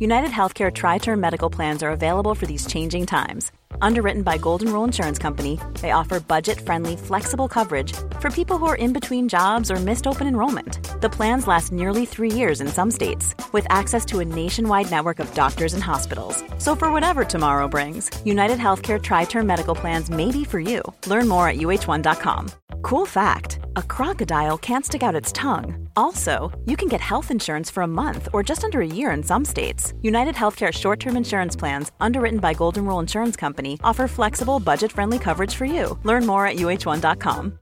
United Healthcare Tri Term Medical Plans are available for these changing times. Underwritten by Golden Rule Insurance Company, they offer budget friendly, flexible coverage for people who are in between jobs or missed open enrollment. The plans last nearly three years in some states, with access to a nationwide network of doctors and hospitals. So, for whatever tomorrow brings, United Healthcare Tri Term Medical Plans may be for you. Learn more at uh1.com. Cool fact a crocodile can't stick out its tongue. Also, you can get health insurance for a month or just under a year in some states. United Healthcare short term insurance plans, underwritten by Golden Rule Insurance Company, offer flexible, budget friendly coverage for you. Learn more at uh1.com.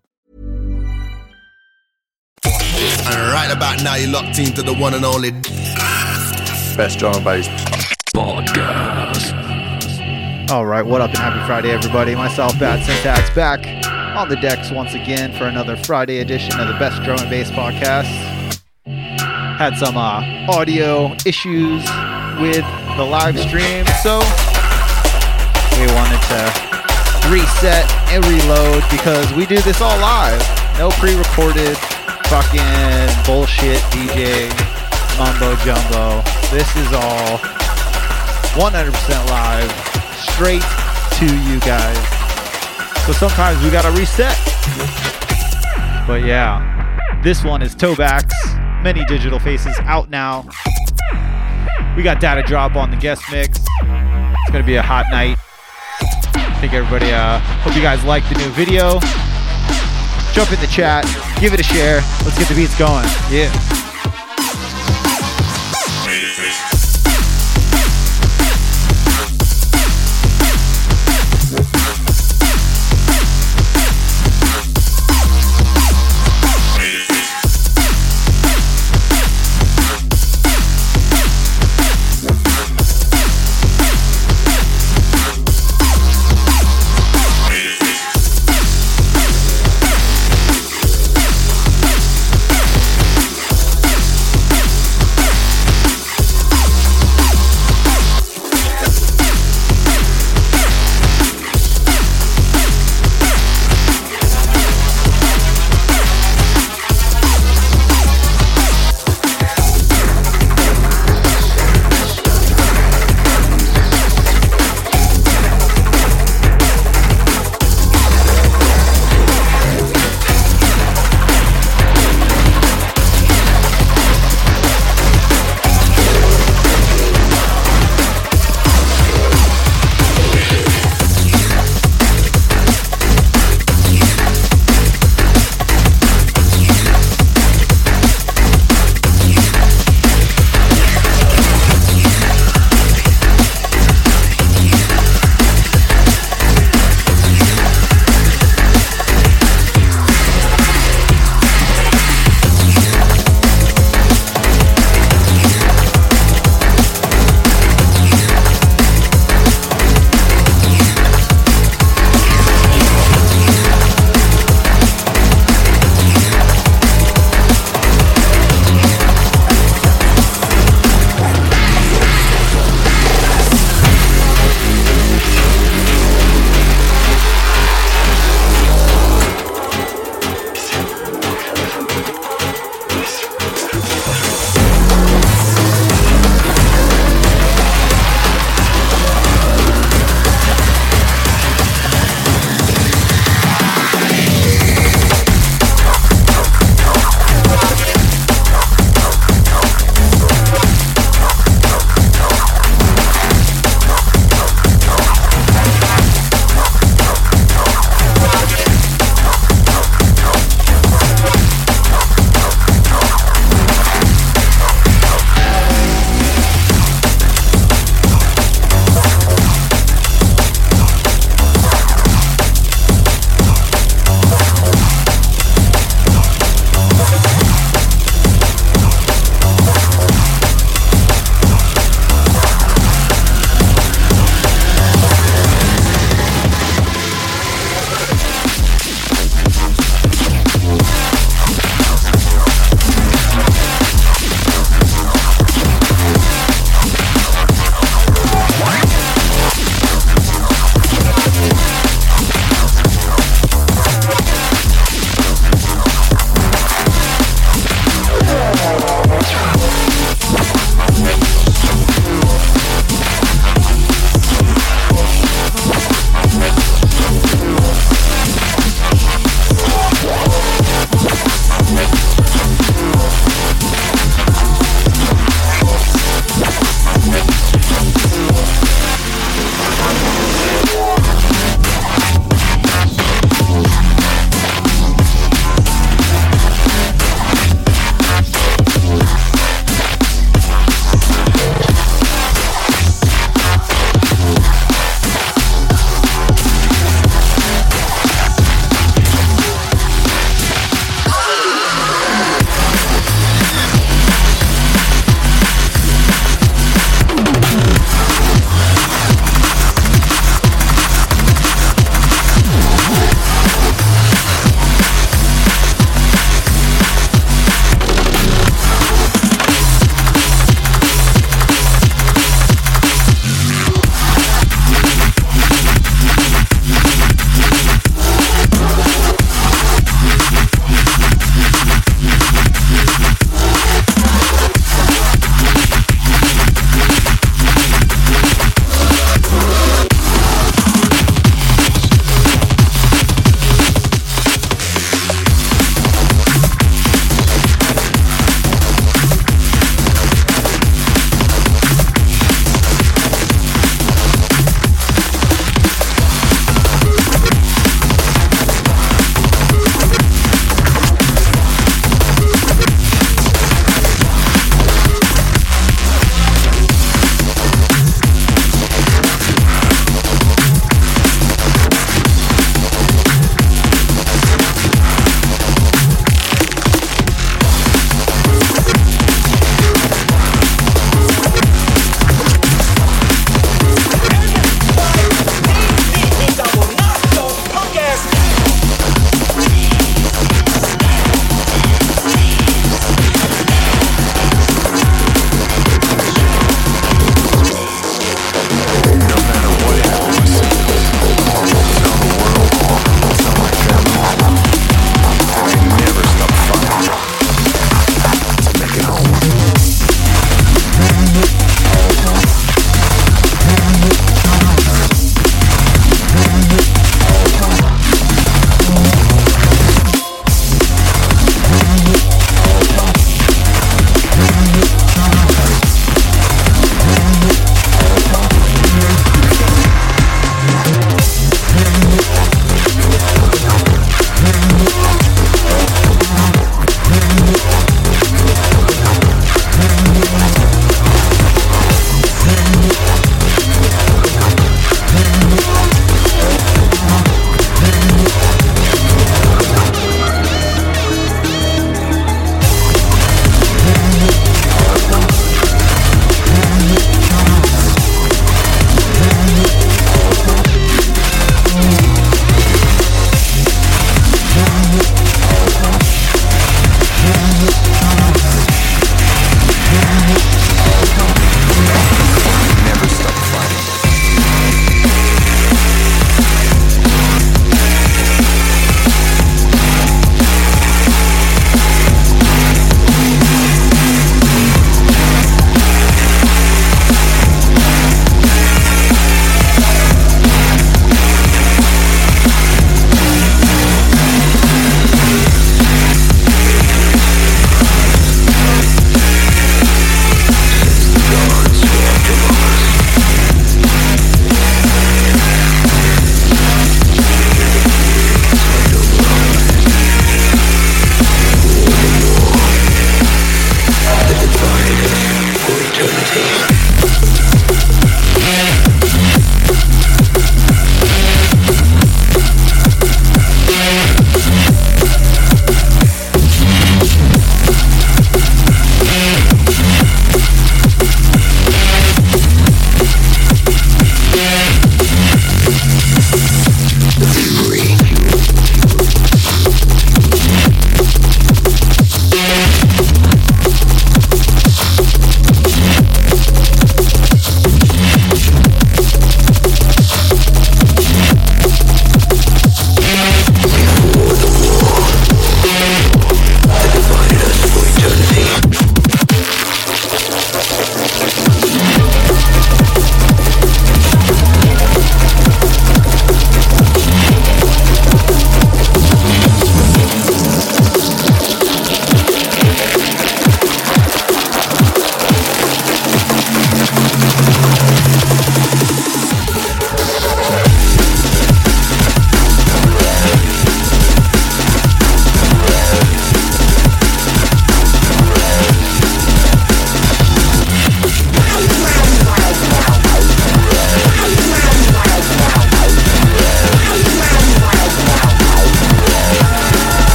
And right about now, you're locked into the one and only Best drum and bass podcast. All right, what up and happy Friday, everybody. Myself, Bad Syntax, back on the decks once again for another Friday edition of the Best Drum and Bass podcast. Had some uh, audio issues with the live stream, so we wanted to reset and reload because we do this all live. No pre-recorded fucking bullshit DJ mumbo jumbo. This is all 100% live, straight to you guys. So sometimes we gotta reset. But yeah, this one is Tobacks. Many digital faces out now. We got data drop on the guest mix. It's gonna be a hot night. I think everybody, uh, hope you guys like the new video. Jump in the chat, give it a share. Let's get the beats going. Yeah.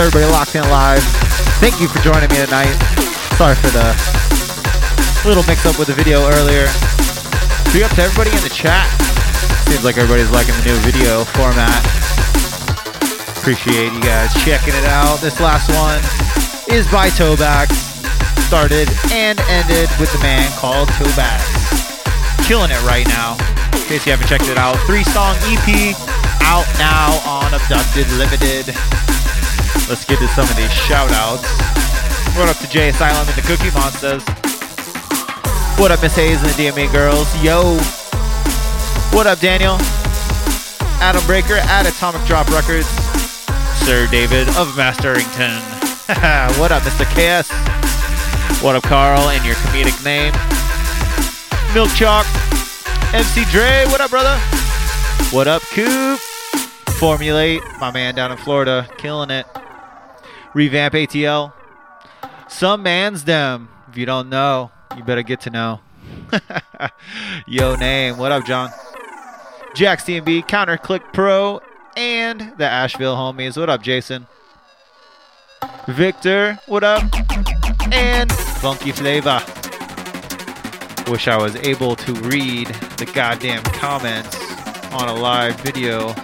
Everybody locked in live. Thank you for joining me tonight. Sorry for the little mix up with the video earlier. Big up to everybody in the chat. Seems like everybody's liking the new video format. Appreciate you guys checking it out. This last one is by Tobax. Started and ended with the man called Tobax. Killing it right now. In case you haven't checked it out, three song EP out now on Abducted Limited. Let's get to some of these shout outs. What up to Jay Asylum and the Cookie Monsters? What up, Miss Hayes and the DMA girls? Yo. What up, Daniel? Adam Breaker at Atomic Drop Records. Sir David of Masterington. what up, Mr. KS? What up, Carl, and your comedic name? Milk Chalk. MC Dre, what up, brother? What up, Coop? Formulate, my man down in Florida, killing it. Revamp ATL. Some man's them. If you don't know, you better get to know. Yo, name. What up, John? Jack CMB, Counter Click Pro, and the Asheville homies. What up, Jason? Victor, what up? And Funky Flavor. Wish I was able to read the goddamn comments on a live video,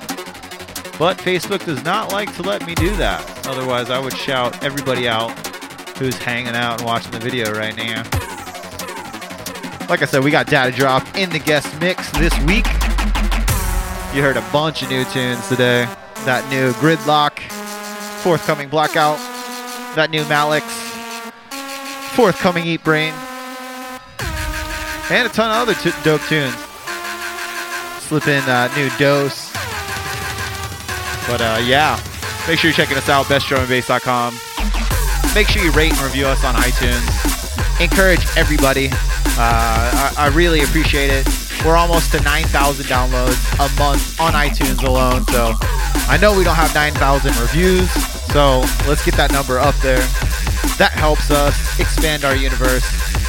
but Facebook does not like to let me do that. Otherwise, I would shout everybody out who's hanging out and watching the video right now. Like I said, we got Data Drop in the guest mix this week. You heard a bunch of new tunes today. That new Gridlock, forthcoming Blackout, that new Malix, forthcoming Eatbrain, and a ton of other t- dope tunes. Slip in uh, new Dose. But uh, yeah, make sure you're checking us out, bestdrumandbass.com. Make sure you rate and review us on iTunes. Encourage everybody. Uh, I, I really appreciate it. We're almost to 9,000 downloads a month on iTunes alone. So I know we don't have 9,000 reviews. So let's get that number up there. That helps us expand our universe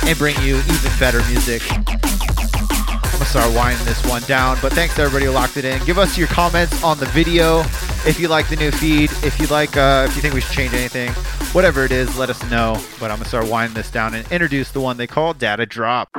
and bring you even better music. I'm gonna start winding this one down, but thanks everybody who locked it in. Give us your comments on the video if you like the new feed. If you like, uh, if you think we should change anything, whatever it is, let us know. But I'm gonna start winding this down and introduce the one they call Data Drop.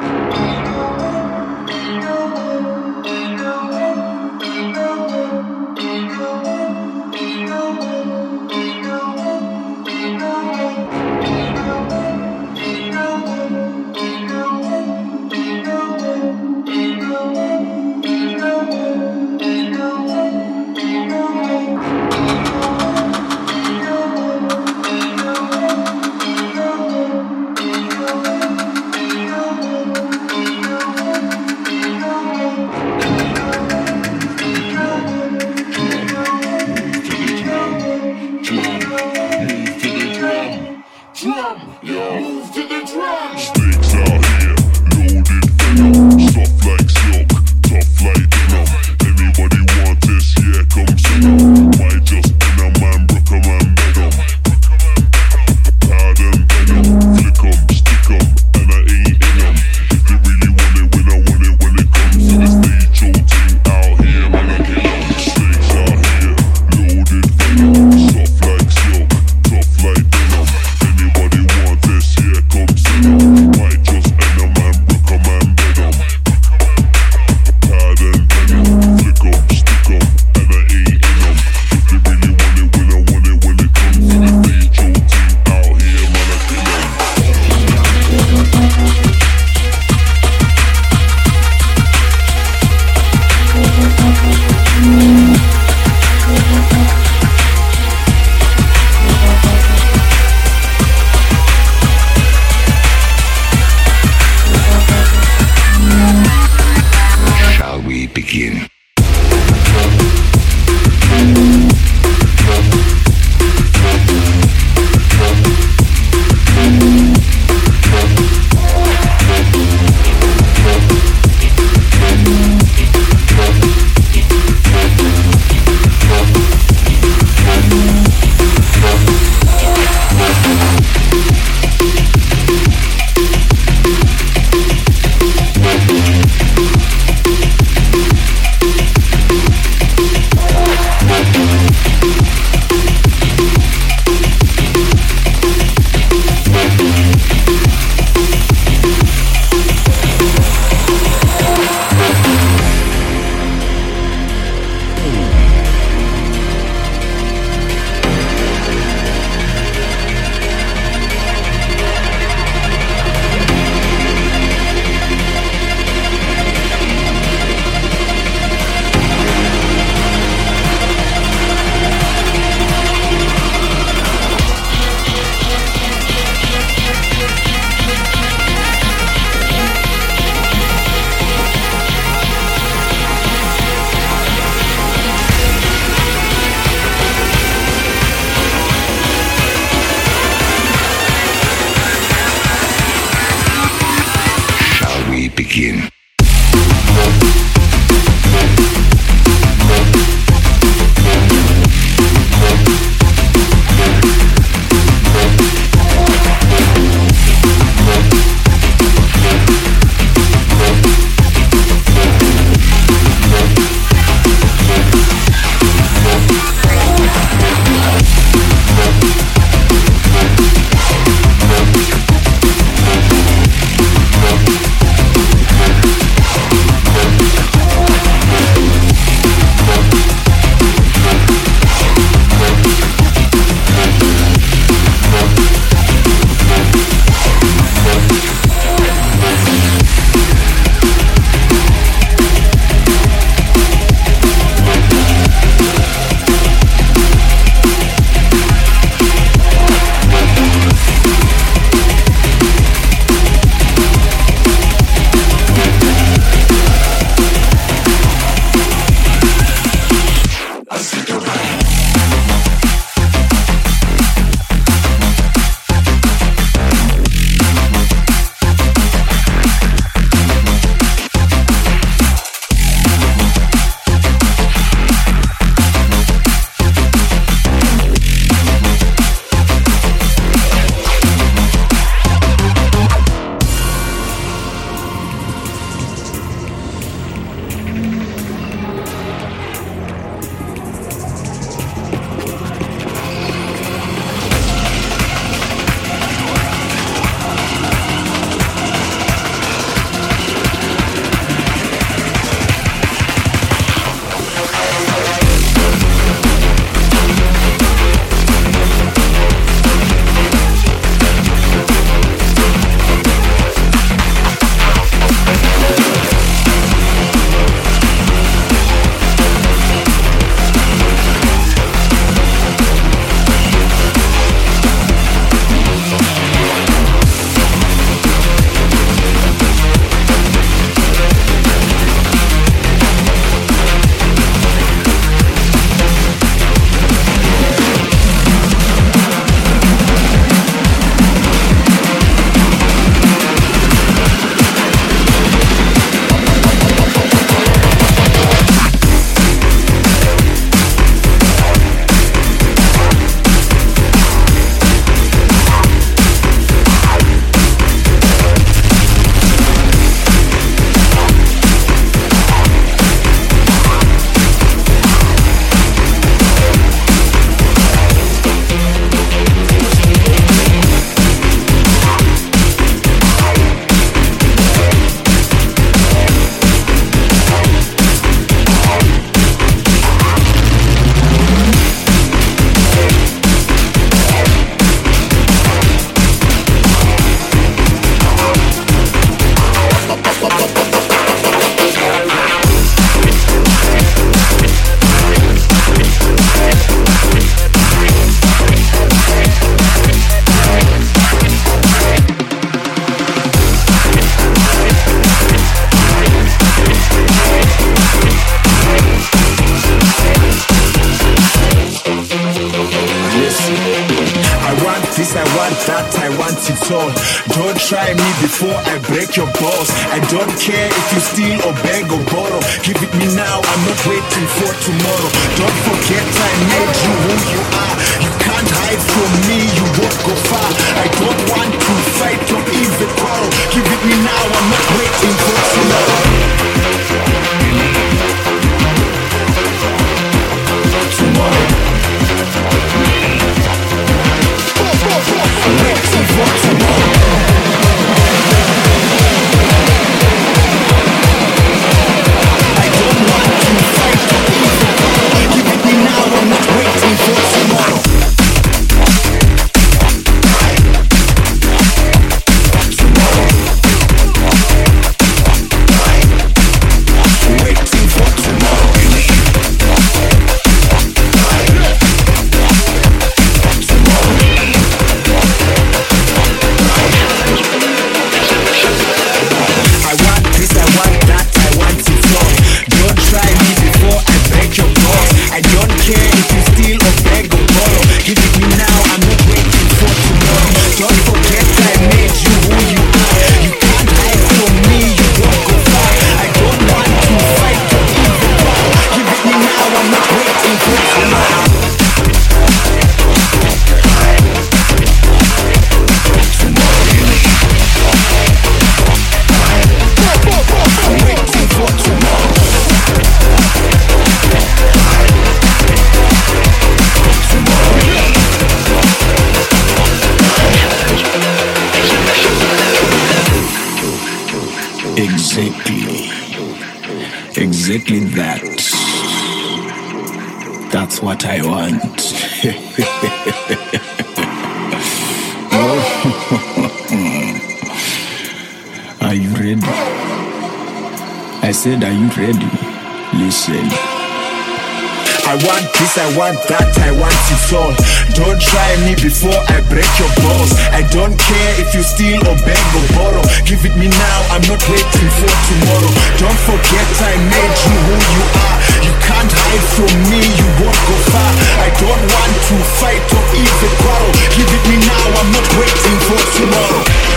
I want that, I want it all. Don't try me before I break your balls. I don't care if you steal or beg or borrow. Give it me now, I'm not waiting for tomorrow. Don't forget I made you who you are. You can't hide from me, you won't go far. I don't want to fight or even quarrel. Give it me now, I'm not waiting for tomorrow.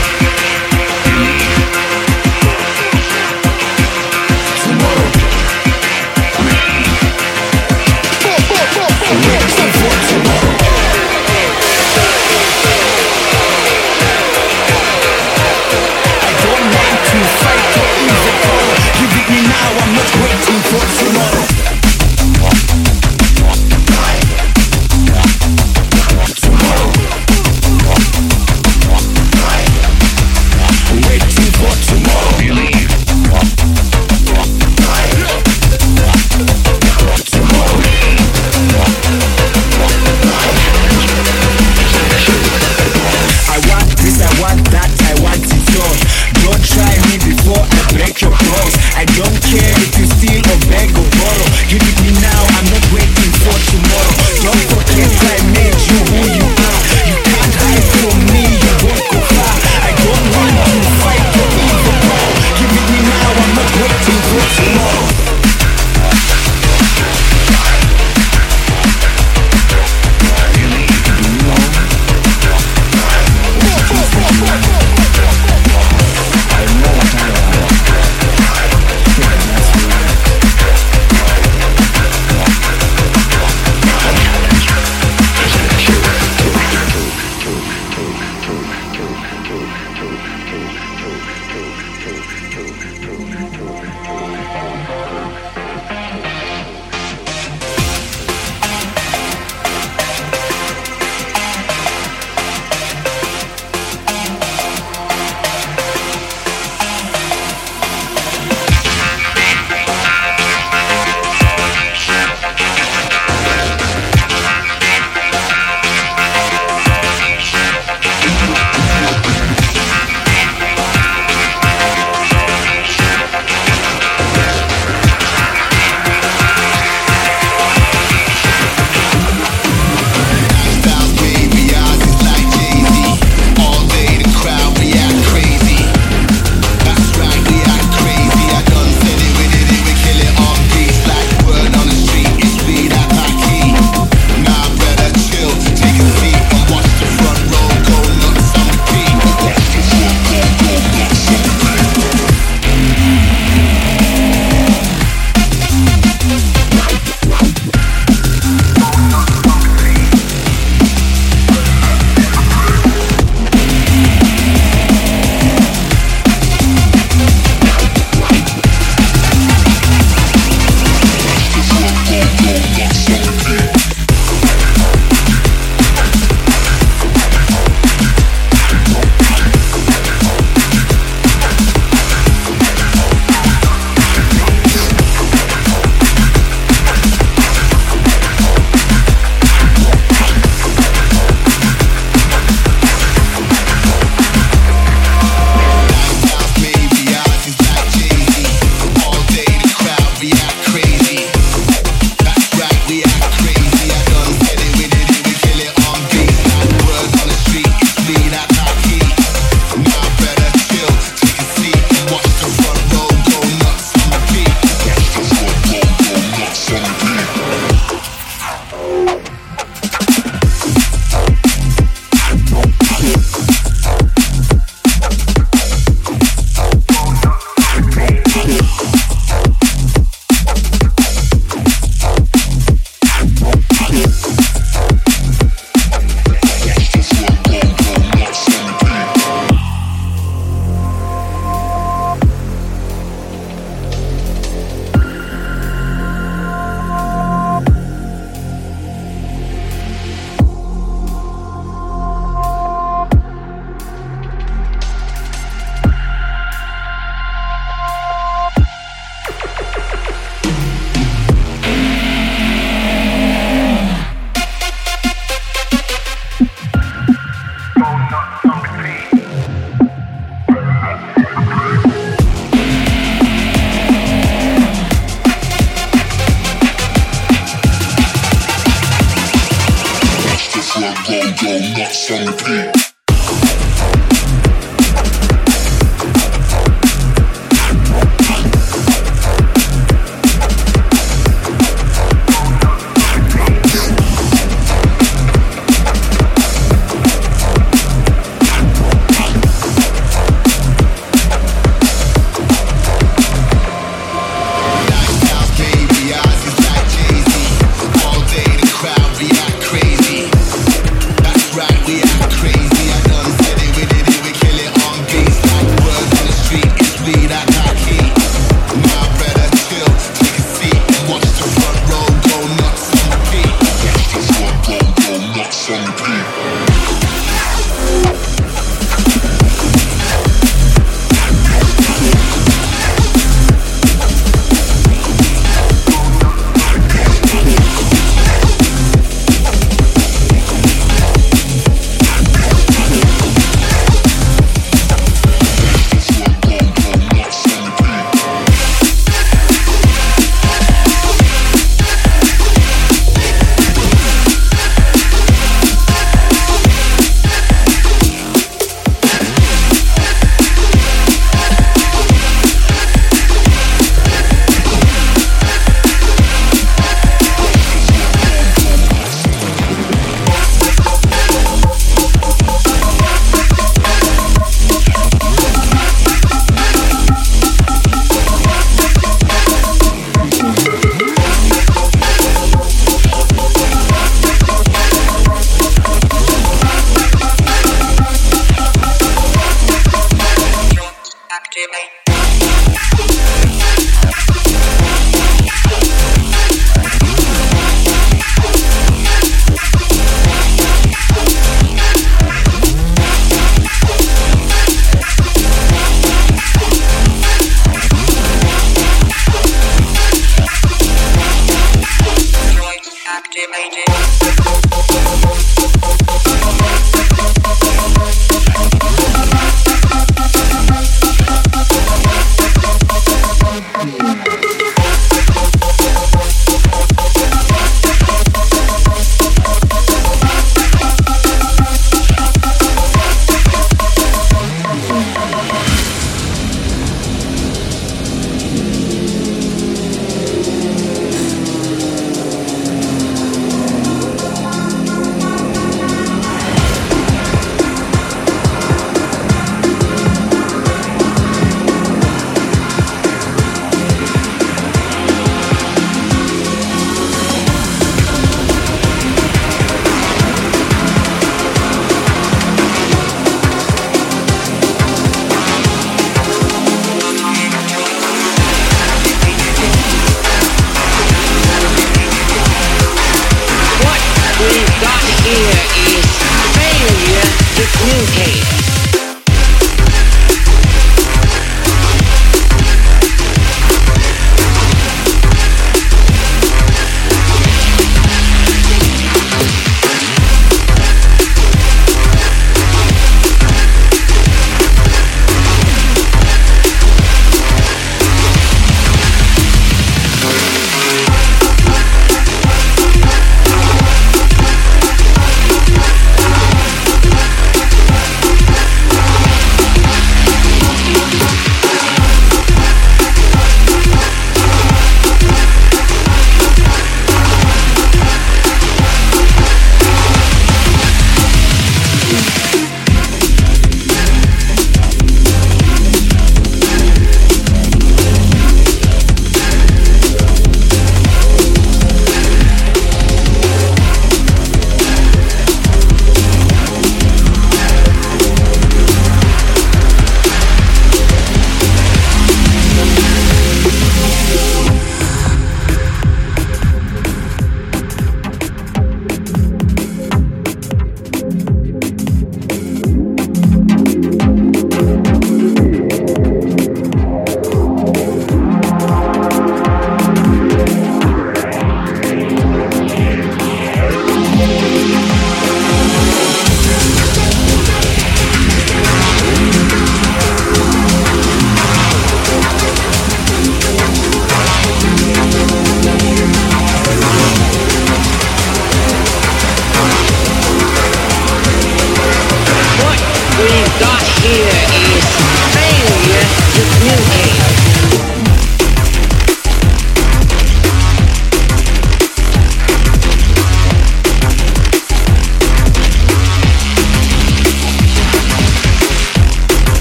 fortuna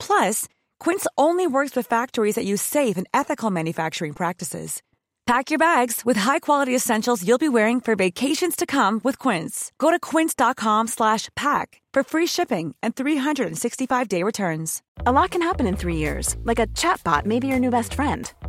Plus, Quince only works with factories that use safe and ethical manufacturing practices. Pack your bags with high-quality essentials you'll be wearing for vacations to come with Quince. Go to quince.com slash pack for free shipping and 365-day returns. A lot can happen in three years, like a chatbot may be your new best friend.